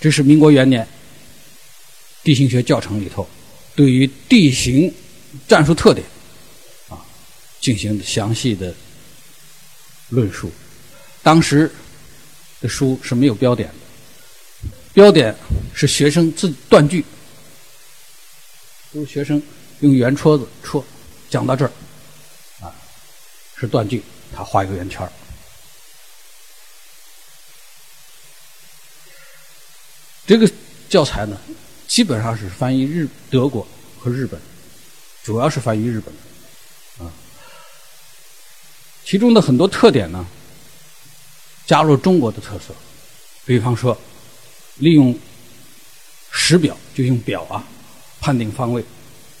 这是民国元年地形学教程里头对于地形战术特点啊进行详细的论述。当时的书是没有标点的，标点是学生自断句，都是学生用圆戳子戳，讲到这儿啊是断句，他画一个圆圈儿。这个教材呢，基本上是翻译日德国和日本，主要是翻译日本啊。其中的很多特点呢，加入中国的特色，比方说利用时表，就用表啊判定方位，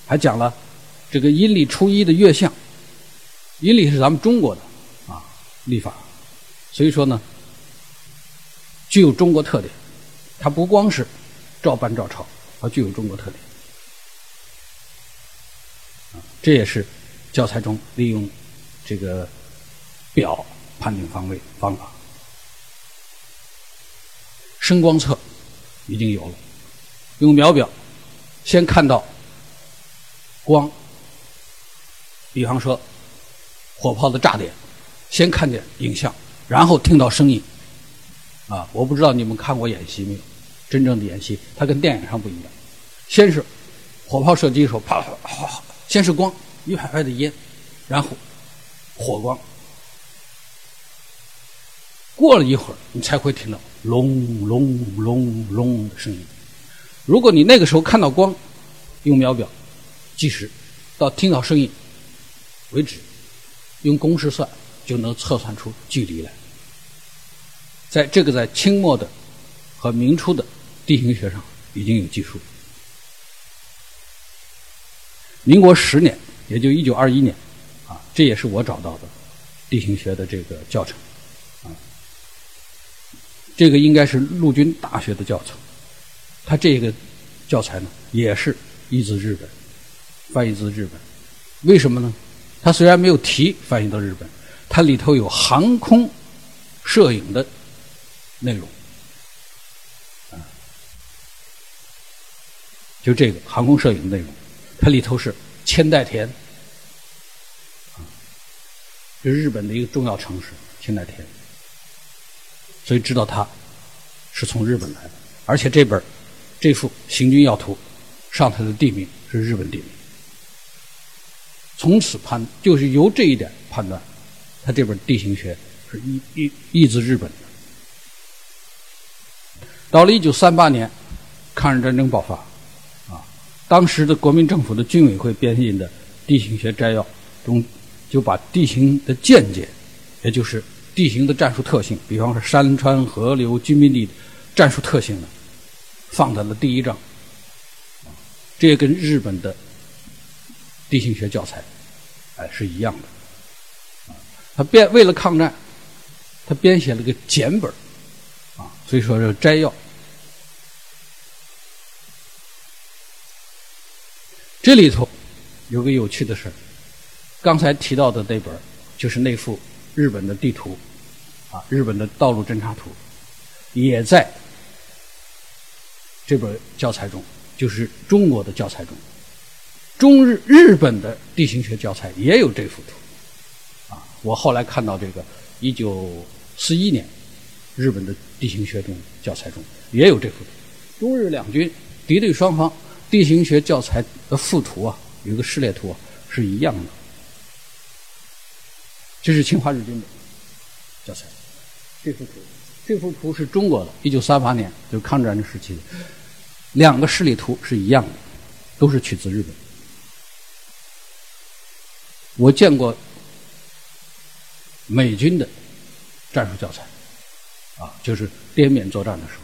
还讲了这个阴历初一的月相，阴历是咱们中国的啊历法，所以说呢，具有中国特点。它不光是照搬照抄，它具有中国特点。这也是教材中利用这个表判定方位方法。声光测已经有了，用秒表先看到光，比方说火炮的炸点，先看见影像，然后听到声音。啊，我不知道你们看过演习没有？真正的演习，它跟电影上不一样。先是火炮射击的时候，啪啪啪，先是光，一排排的烟，然后火光。过了一会儿，你才会听到隆隆隆隆的声音。如果你那个时候看到光，用秒表计时，到听到声音为止，用公式算就能测算出距离来。在这个在清末的和明初的地形学上已经有技术。民国十年，也就一九二一年，啊，这也是我找到的地形学的这个教程，啊，这个应该是陆军大学的教程，它这个教材呢也是译自日本，翻译自日本，为什么呢？它虽然没有提翻译到日本，它里头有航空摄影的。内容，就这个航空摄影的内容，它里头是千代田，啊，是日本的一个重要城市千代田，所以知道它是从日本来的，而且这本这幅行军要图上头的地名是日本地名，从此判就是由这一点判断，他这本地形学是译译译自日本的。到了一九三八年，抗日战争爆发，当时的国民政府的军委会编印的《地形学摘要》中，就把地形的见解，也就是地形的战术特性，比方说山川河流、居民地战术特性呢，放在了第一章。这也跟日本的地形学教材，哎是一样的。他编为了抗战，他编写了个简本啊，所以说是摘要。这里头有个有趣的事，刚才提到的那本就是那幅日本的地图，啊，日本的道路侦察图，也在这本教材中，就是中国的教材中，中日日本的地形学教材也有这幅图，啊，我后来看到这个一九四一年日本的地形学中教材中也有这幅图，中日两军敌对双方。地形学教材的附图啊，有个示例图啊，是一样的。这是侵华日军的教材，这幅图，这幅图是中国的，一九三八年，就是抗战争时期的，两个示例图是一样的，都是取自日本。我见过美军的战术教材，啊，就是滇缅作战的时候，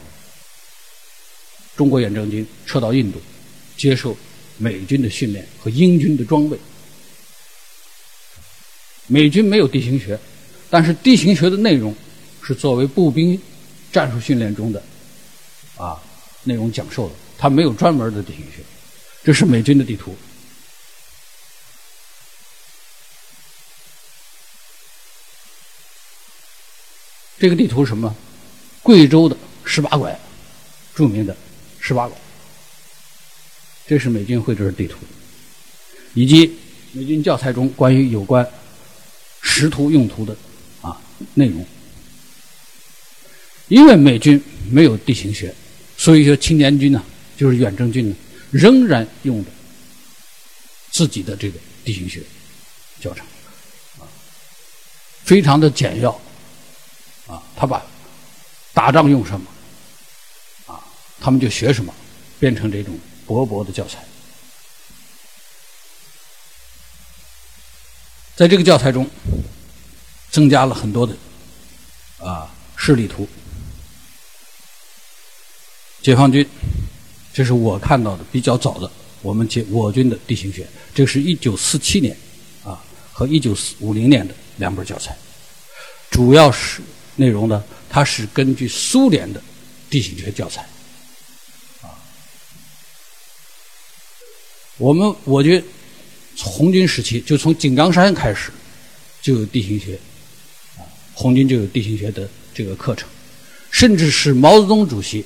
中国远征军撤到印度。接受美军的训练和英军的装备。美军没有地形学，但是地形学的内容是作为步兵战术训练中的啊内容讲授的，它没有专门的地形学。这是美军的地图。这个地图什么？贵州的十八拐著名的十八拐。这是美军绘制的地图，以及美军教材中关于有关识图用途的啊内容。因为美军没有地形学，所以说青年军呢，就是远征军呢，仍然用的自己的这个地形学教程，啊，非常的简要，啊，他把打仗用什么，啊，他们就学什么，变成这种。薄薄的教材，在这个教材中增加了很多的啊示例图。解放军，这是我看到的比较早的我们解我军的地形学，这是一九四七年啊和一九五零年的两本教材，主要是内容呢，它是根据苏联的地形学教材。我们我觉红军时期就从井冈山开始就有地形学，啊，红军就有地形学的这个课程，甚至是毛泽东主席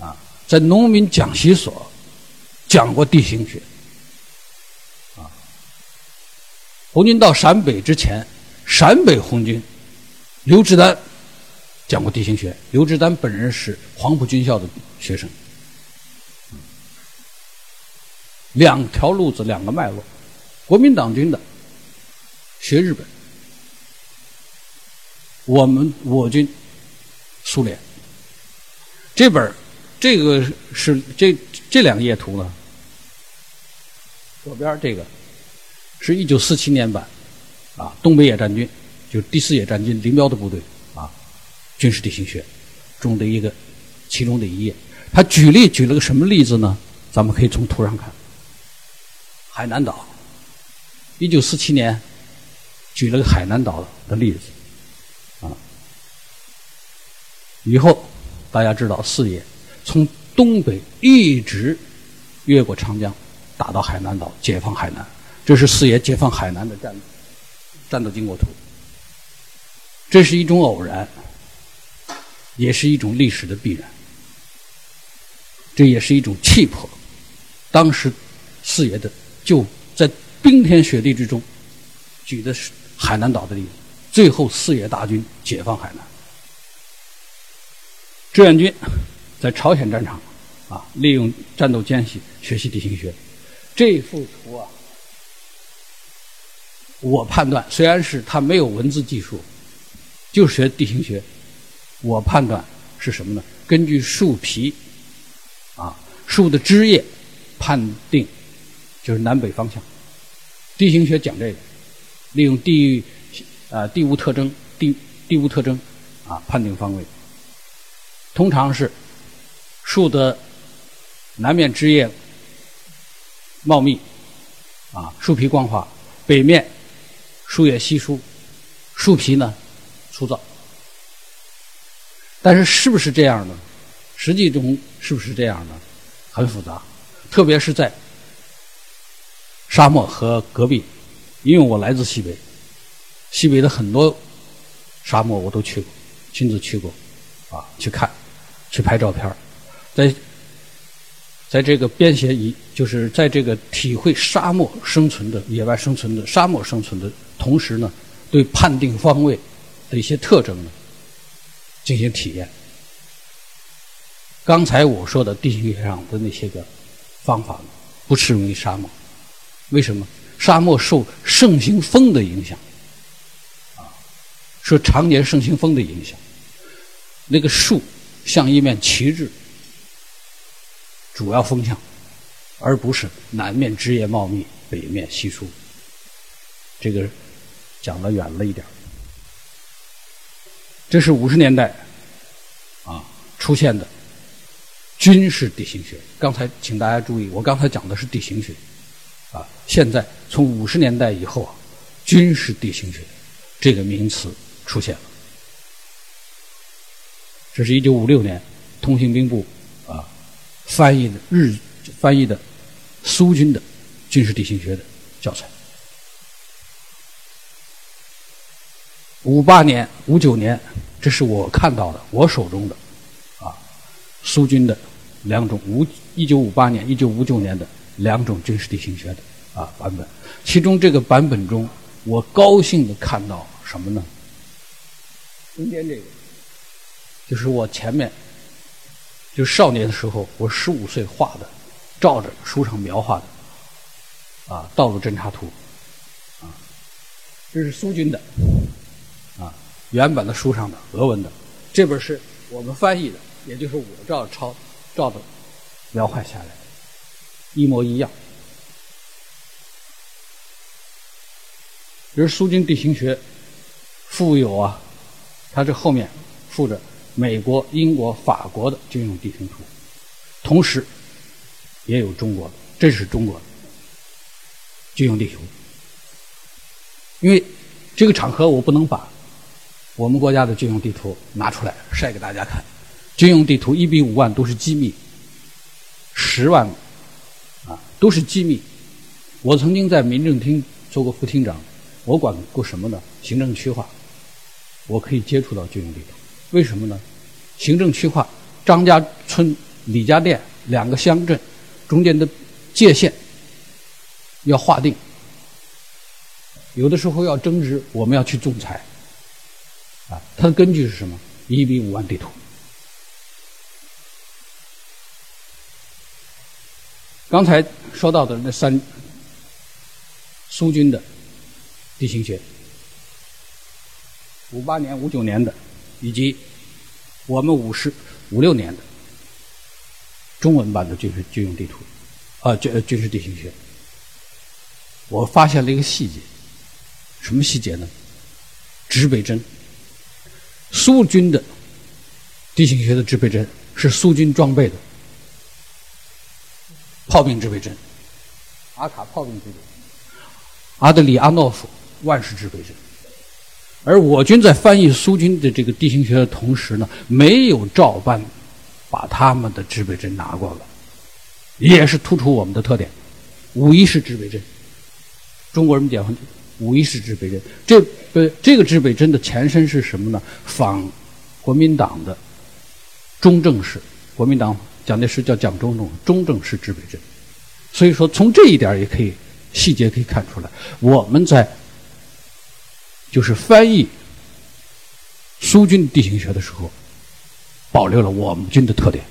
啊在农民讲习所讲过地形学，啊，红军到陕北之前，陕北红军刘志丹讲过地形学，刘志丹本人是黄埔军校的学生。两条路子，两个脉络。国民党军的学日本，我们我军苏联。这本这个是这这两页图呢，左边这个是一九四七年版啊，东北野战军就第四野战军林彪的部队啊，军事地形学中的一个其中的一页。他举例举了个什么例子呢？咱们可以从图上看。海南岛，一九四七年，举了个海南岛的例子，啊，以后大家知道四野从东北一直越过长江，打到海南岛，解放海南，这是四野解放海南的战战斗经过图。这是一种偶然，也是一种历史的必然，这也是一种气魄。当时四野的。就在冰天雪地之中，举的是海南岛的例子。最后四野大军解放海南，志愿军在朝鲜战场啊，利用战斗间隙学习地形学。这幅图啊，我判断虽然是他没有文字技术，就学地形学，我判断是什么呢？根据树皮啊，树的枝叶判定。就是南北方向，地形学讲这个，利用地域啊地物特征、地地物特征啊判定方位。通常是树的南面枝叶茂密，啊树皮光滑；北面树叶稀疏，树皮呢粗糙。但是是不是这样呢？实际中是不是这样呢？很复杂，特别是在。沙漠和戈壁，因为我来自西北，西北的很多沙漠我都去过，亲自去过，啊，去看，去拍照片在在这个编写一，就是在这个体会沙漠生存的野外生存的沙漠生存的同时呢，对判定方位的一些特征呢进行体验。刚才我说的地形学上的那些个方法，不适用于沙漠。为什么沙漠受盛行风的影响？啊，受常年盛行风的影响，那个树像一面旗帜，主要风向，而不是南面枝叶茂密，北面稀疏。这个讲的远了一点这是五十年代啊出现的军事地形学。刚才请大家注意，我刚才讲的是地形学。啊，现在从五十年代以后啊，军事地形学这个名词出现了。这是一九五六年通信兵部啊翻译的日翻译的苏军的军事地形学的教材。五八年、五九年，这是我看到的，我手中的啊，苏军的两种五一九五八年、一九五九年的两种军事地形学的啊版本。其中这个版本中，我高兴的看到什么呢？中间这个，就是我前面，就少年的时候，我十五岁画的，照着书上描画的，啊，道路侦察图，啊，这是苏军的，啊，原版的书上的俄文的，这本是我们翻译的，也就是我照抄，照着描画下来的，一模一样。比如苏军地形学，附有啊。它这后面附着美国、英国、法国的军用地形图，同时也有中国的，这是中国的军用地图。因为这个场合我不能把我们国家的军用地图拿出来晒给大家看，军用地图一比五万都是机密，十万都是机密。我曾经在民政厅做过副厅长，我管过什么呢？行政区划。我可以接触到军用地图，为什么呢？行政区划张家村、李家店两个乡镇中间的界限要划定，有的时候要争执，我们要去仲裁。啊，它的根据是什么？一比五万地图。刚才说到的那三苏军的地形学。五八年、五九年的，以及我们五十五六年的中文版的军事军用地图，啊，军军事地形学，我发现了一个细节，什么细节呢？指北针，苏军的地形学的指北针是苏军装备的炮兵指北针，阿卡炮兵指北，阿德里阿诺夫万式指北针。而我军在翻译苏军的这个地形学的同时呢，没有照搬把他们的指北针拿过来，也是突出我们的特点。五一式指北针，中国人民解放军五一式指北针，这呃这个指北针的前身是什么呢？仿国民党的中正式，国民党讲的是叫蒋中正中正式指北针。所以说，从这一点也可以细节可以看出来，我们在。就是翻译苏军地形学的时候，保留了我们军的特点。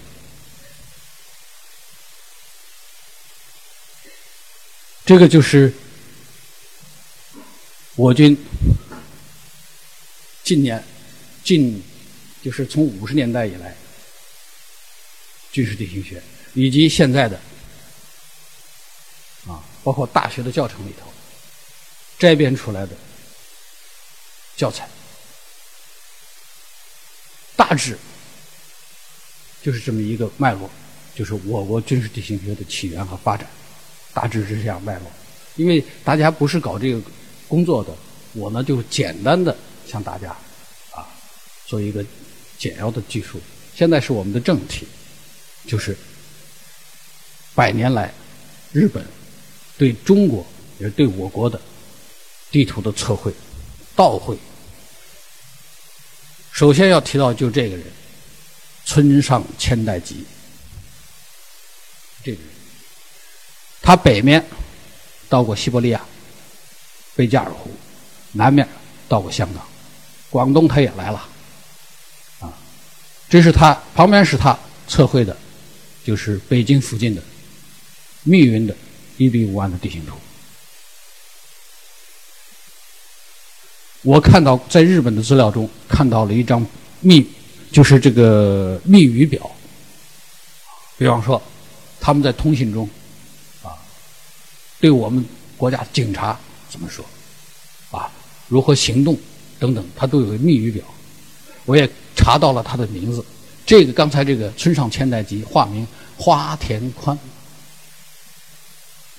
这个就是我军近年近，就是从五十年代以来军事地形学，以及现在的啊，包括大学的教程里头摘编出来的。教材大致就是这么一个脉络，就是我国军事地形学的起源和发展，大致是这样脉络。因为大家不是搞这个工作的，我呢就简单的向大家啊做一个简要的记述。现在是我们的正题，就是百年来日本对中国也对我国的地图的测绘。道会，首先要提到就这个人，村上千代吉。这个人，他北面到过西伯利亚、贝加尔湖，南面到过香港，广东他也来了，啊，这是他旁边是他测绘的，就是北京附近的密云的一比五万的地形图。我看到在日本的资料中看到了一张密，就是这个密语表。比方说，他们在通信中，啊，对我们国家警察怎么说，啊，如何行动等等，他都有个密语表。我也查到了他的名字，这个刚才这个村上千代吉，化名花田宽，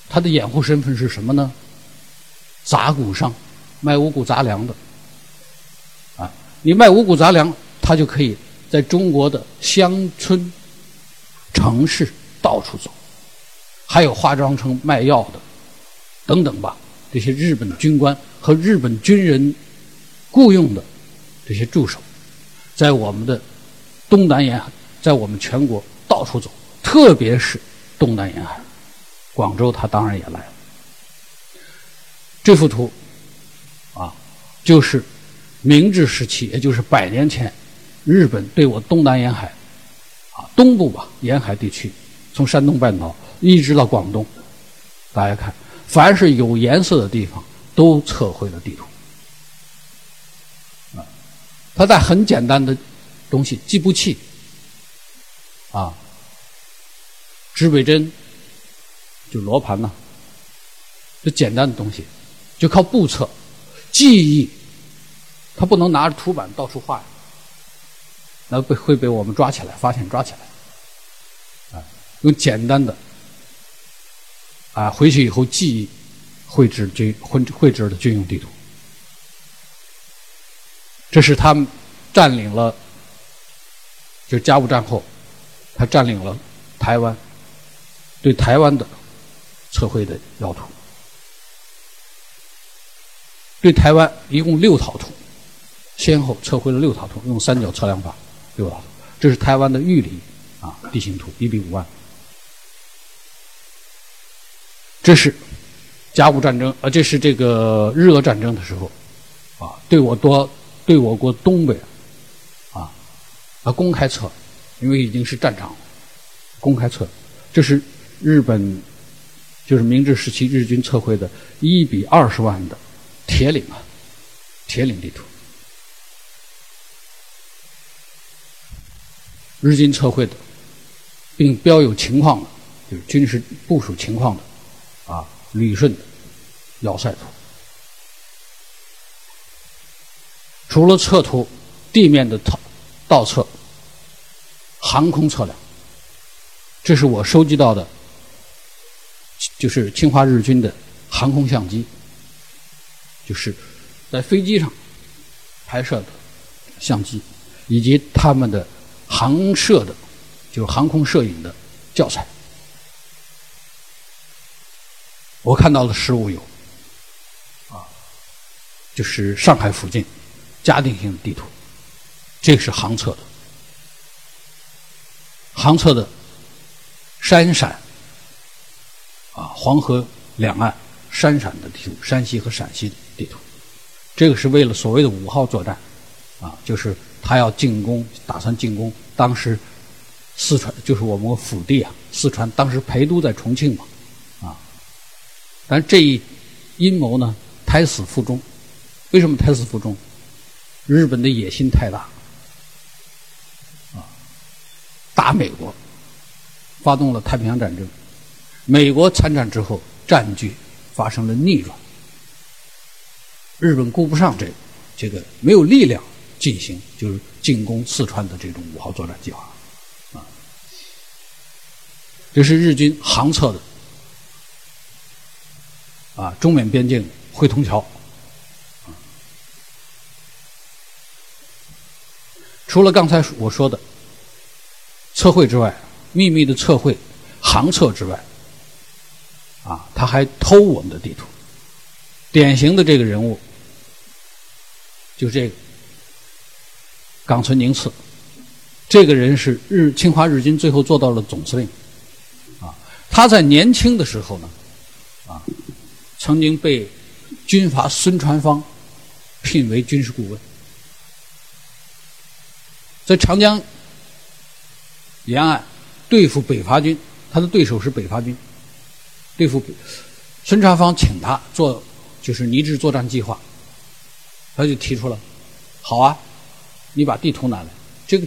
他的掩护身份是什么呢？杂谷商。卖五谷杂粮的，啊，你卖五谷杂粮，他就可以在中国的乡村、城市到处走，还有化妆成卖药的，等等吧。这些日本军官和日本军人雇佣的这些助手，在我们的东南沿海在我们全国到处走，特别是东南沿海，广州他当然也来了。这幅图啊，就是明治时期，也就是百年前，日本对我东南沿海啊东部吧沿海地区，从山东半岛一直到广东，大家看，凡是有颜色的地方都测绘了地图。他在很简单的东西，计步器，啊，指北针，就罗盘呐，这简单的东西，就靠步测，记忆，他不能拿着图板到处画，那被会被我们抓起来，发现抓起来，啊，用简单的，啊，回去以后记忆绘制军绘绘制的军用地图。这是他们占领了，就甲午战后，他占领了台湾，对台湾的测绘的要图，对台湾一共六套图，先后测绘了六套图，用三角测量法六套图，这是台湾的玉里啊地形图一比五万，这是甲午战争啊，这是这个日俄战争的时候啊，对我多。对我国东北，啊，啊公开测，因为已经是战场，公开测，这是日本，就是明治时期日军测绘的一比二十万的铁岭啊，铁岭地图，日军测绘的，并标有情况的，就是军事部署情况的，啊，旅顺的要塞图。除了测图，地面的倒倒测，航空测量，这是我收集到的，就是侵华日军的航空相机，就是在飞机上拍摄的相机，以及他们的航摄的，就是航空摄影的教材。我看到的实物有，啊，就是上海附近。家庭性地图，这是航测的，航测的山陕啊，黄河两岸山陕的地图，山西和陕西的地图，这个是为了所谓的五号作战啊，就是他要进攻，打算进攻。当时四川就是我们府地啊，四川当时陪都在重庆嘛啊，但这一阴谋呢，胎死腹中。为什么胎死腹中？日本的野心太大，啊，打美国，发动了太平洋战争。美国参战之后，战局发生了逆转。日本顾不上这，这个没有力量进行就是进攻四川的这种五号作战计划，啊，这是日军航测的，啊，中缅边境汇通桥。除了刚才我说的测绘之外，秘密的测绘、航测之外，啊，他还偷我们的地图。典型的这个人物，就这个冈村宁次。这个人是日侵华日军最后做到了总司令，啊，他在年轻的时候呢，啊，曾经被军阀孙传芳聘为军事顾问。在长江沿岸对付北伐军，他的对手是北伐军。对付孙传芳请他做就是拟制作战计划，他就提出了：“好啊，你把地图拿来。”这个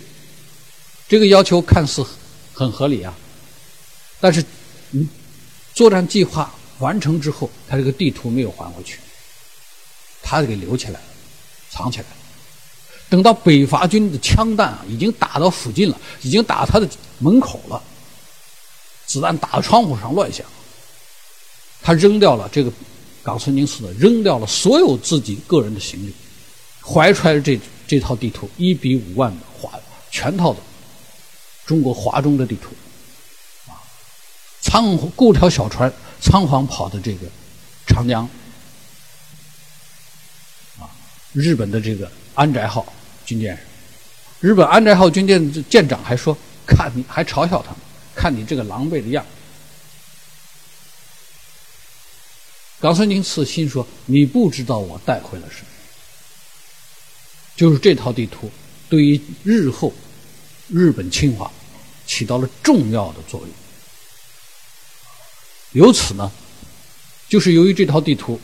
这个要求看似很合理啊，但是嗯，作战计划完成之后，他这个地图没有还回去，他给留起来了，藏起来。等到北伐军的枪弹啊，已经打到附近了，已经打他的门口了，子弹打到窗户上乱响。他扔掉了这个冈村宁次的，扔掉了所有自己个人的行李，怀揣着这这套地图一比五万的华全套的中国华中的地图，啊，仓雇条小船仓皇跑的这个长江，啊，日本的这个安宅号。军舰，日本安宅号军舰舰长还说：“看你还嘲笑他，看你这个狼狈的样。冈村宁次心说：“你不知道我带回了什么，就是这套地图，对于日后日本侵华起到了重要的作用。由此呢，就是由于这套地图，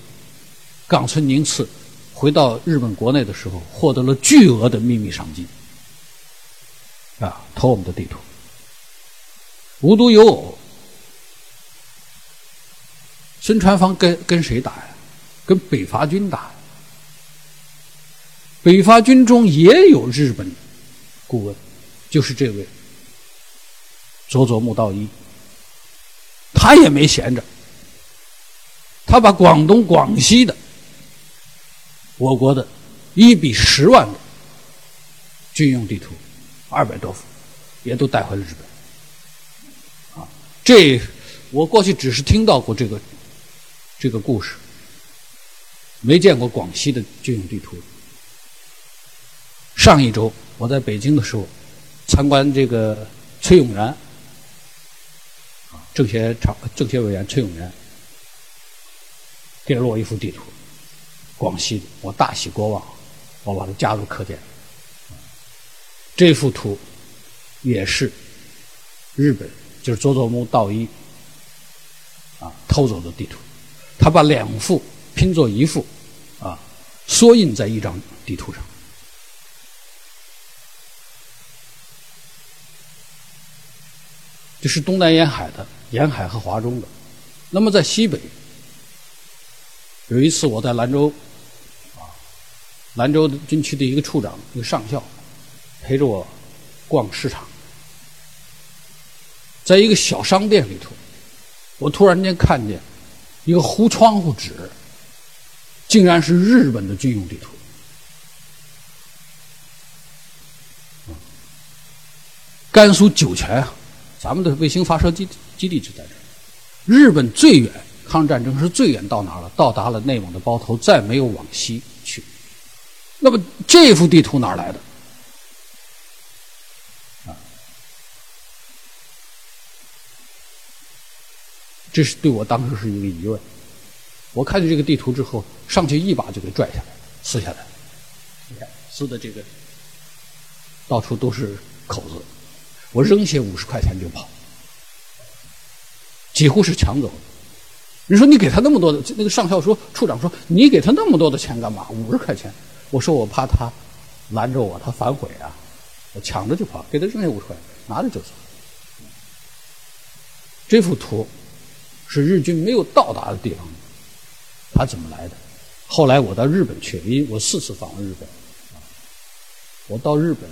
冈村宁次回到日本国内的时候，获得了巨额的秘密赏金。啊，偷我们的地图，无独有偶。”孙传芳跟跟谁打呀？跟北伐军打。北伐军中也有日本顾问，就是这位佐佐木道一。他也没闲着，他把广东、广西的我国的一比十万的军用地图，二百多幅，也都带回了日本。啊，这我过去只是听到过这个。这个故事没见过广西的军用地图。上一周我在北京的时候，参观这个崔永元，政协常政协委员崔永元给了我一幅地图，广西的，我大喜过望，我把它加入课件。这幅图也是日本，就是佐佐木道一啊偷走的地图。他把两幅拼作一幅，啊，缩印在一张地图上。这是东南沿海的，沿海和华中的。那么在西北，有一次我在兰州，啊，兰州军区的一个处长，一个上校，陪着我逛市场，在一个小商店里头，我突然间看见。一个糊窗户纸，竟然是日本的军用地图。甘肃酒泉啊，咱们的卫星发射基地基地就在这儿。日本最远抗日战争是最远到哪了？到达了内蒙的包头，再没有往西去。那么这幅地图哪来的？啊这是对我当时是一个疑问。我看见这个地图之后，上去一把就给拽下来，撕下来。你看，撕的这个到处都是口子。我扔下五十块钱就跑，几乎是抢走。你说你给他那么多的，那个上校说，处长说，你给他那么多的钱干嘛？五十块钱。我说我怕他拦着我，他反悔啊。我抢着就跑，给他扔下五十块钱，拿着就走。这幅图。是日军没有到达的地方，他怎么来的？后来我到日本去，因为我四次访问日本，我到日本，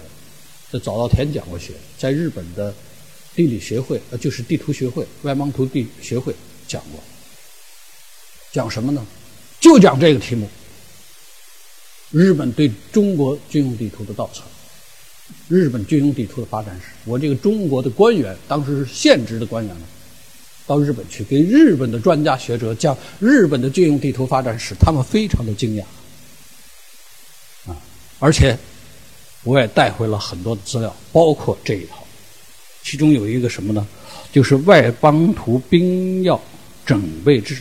在早稻田讲过学，在日本的地理学会，呃，就是地图学会、外蒙图地学会讲过，讲什么呢？就讲这个题目：日本对中国军用地图的盗测，日本军用地图的发展史。我这个中国的官员，当时是现职的官员呢。到日本去给日本的专家学者讲日本的军用地图发展史，他们非常的惊讶，啊，而且我也带回了很多的资料，包括这一套，其中有一个什么呢？就是外邦图兵要整备制，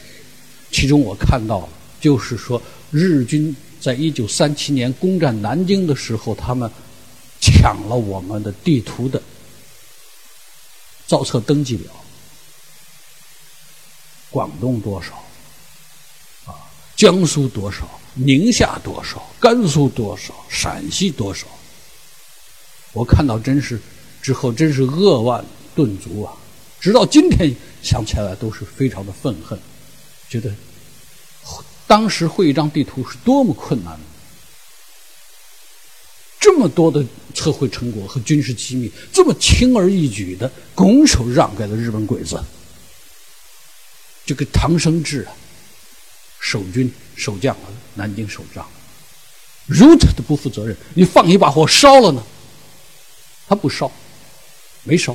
其中我看到了，就是说日军在一九三七年攻占南京的时候，他们抢了我们的地图的造册登记表。广东多少？啊，江苏多少？宁夏多少？甘肃多少？陕西多少？我看到真是之后，真是扼腕顿足啊！直到今天想起来都是非常的愤恨，觉得当时绘一张地图是多么困难。这么多的测绘成果和军事机密，这么轻而易举的拱手让给了日本鬼子。这个唐生智啊，守军守将啊，南京守将，如此的不负责任，你放一把火烧了呢？他不烧，没烧，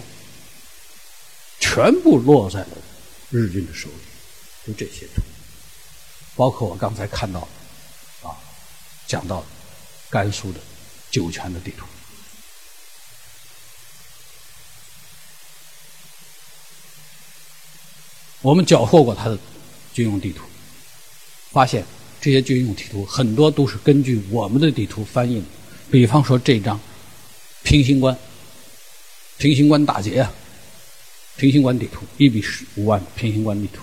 全部落在了日军的手里。就这些图。包括我刚才看到啊讲到甘肃的酒泉的地图。我们缴获过他的军用地图发现这些军用地图很多都是根据我们的地图翻译的。比方说这张平型关平型关大捷啊平型关地图一比十五万平型关地图